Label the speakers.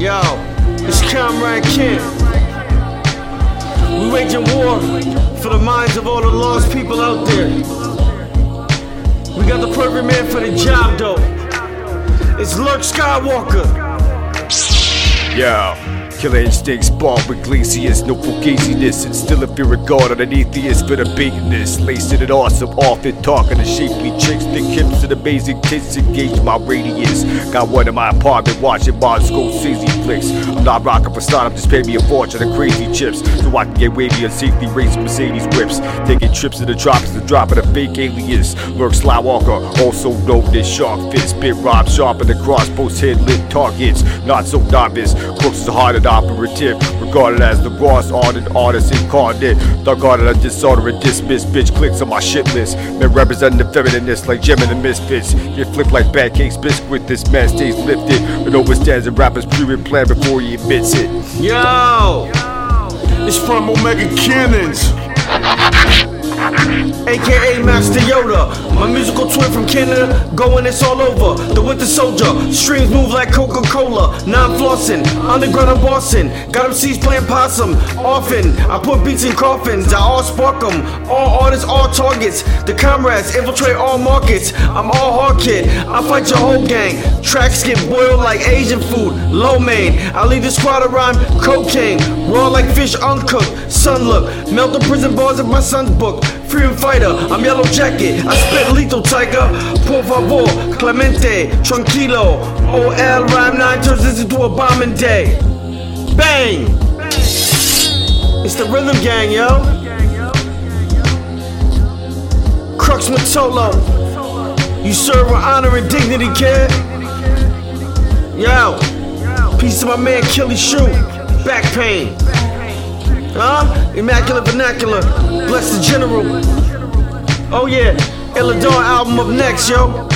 Speaker 1: Yo, it's Comrade Ken. We're waging war for the minds of all the lost people out there. We got the perfect man for the job, though. It's Lurk Skywalker.
Speaker 2: Yo. Killer instincts, bald with glaciers, no fugaziness, and still of God on an atheist for the baitness. Lacing it awesome, often talking to shapely chicks, thick hips and amazing tits engage my radius. Got one in my apartment watching Martin Scorsese flicks. I'm not rocking for start, I'm just pay me a fortune of crazy chips so I can get wavy and safely race Mercedes whips. Taking trips to the tropics and dropping a fake alias. Lurk Skywalker, also known as Shark Fist, spit rob sharp and the crossbows hit lit targets. Not so novice, crooks is harder operative, regarded as the boss ardent artist incarnate. Thug guarded as disorder and dismiss, bitch clicks on my shit list. Men representing the femininist like Jim and the Misfits. Get flipped like bad cakes biscuit, this man stays lifted. But overstands the rapper's pre plan before he admits it.
Speaker 1: Yo, it's from Omega Cannons. AKA Master Yoda, my musical twin from Canada, going it's all over. The Winter Soldier, strings move like Coca Cola. I'm flossing, underground I'm bossing. Got seeds playing possum. Often, I put beats in coffins, I all spark them. All artists, all targets. The comrades infiltrate all markets. I'm all hard kid, I fight your whole gang. Tracks get boiled like Asian food, low main. I lead the squad rhyme cocaine. Raw like fish uncooked, sun look. Melt the prison bars of my son's book. Freedom fighter, I'm yellow jacket. I spit lethal tiger. Por favor, Clemente, tranquilo. OL rhyme nine turns this into a bombing day. Bang! It's the rhythm gang, yo. Crux Mottolo. You serve with honor and dignity, kid. Yo, peace to my man Killy Shoe. Back pain. Huh? Immaculate vernacular. Bless the general. Oh yeah, Illador album up next, yo.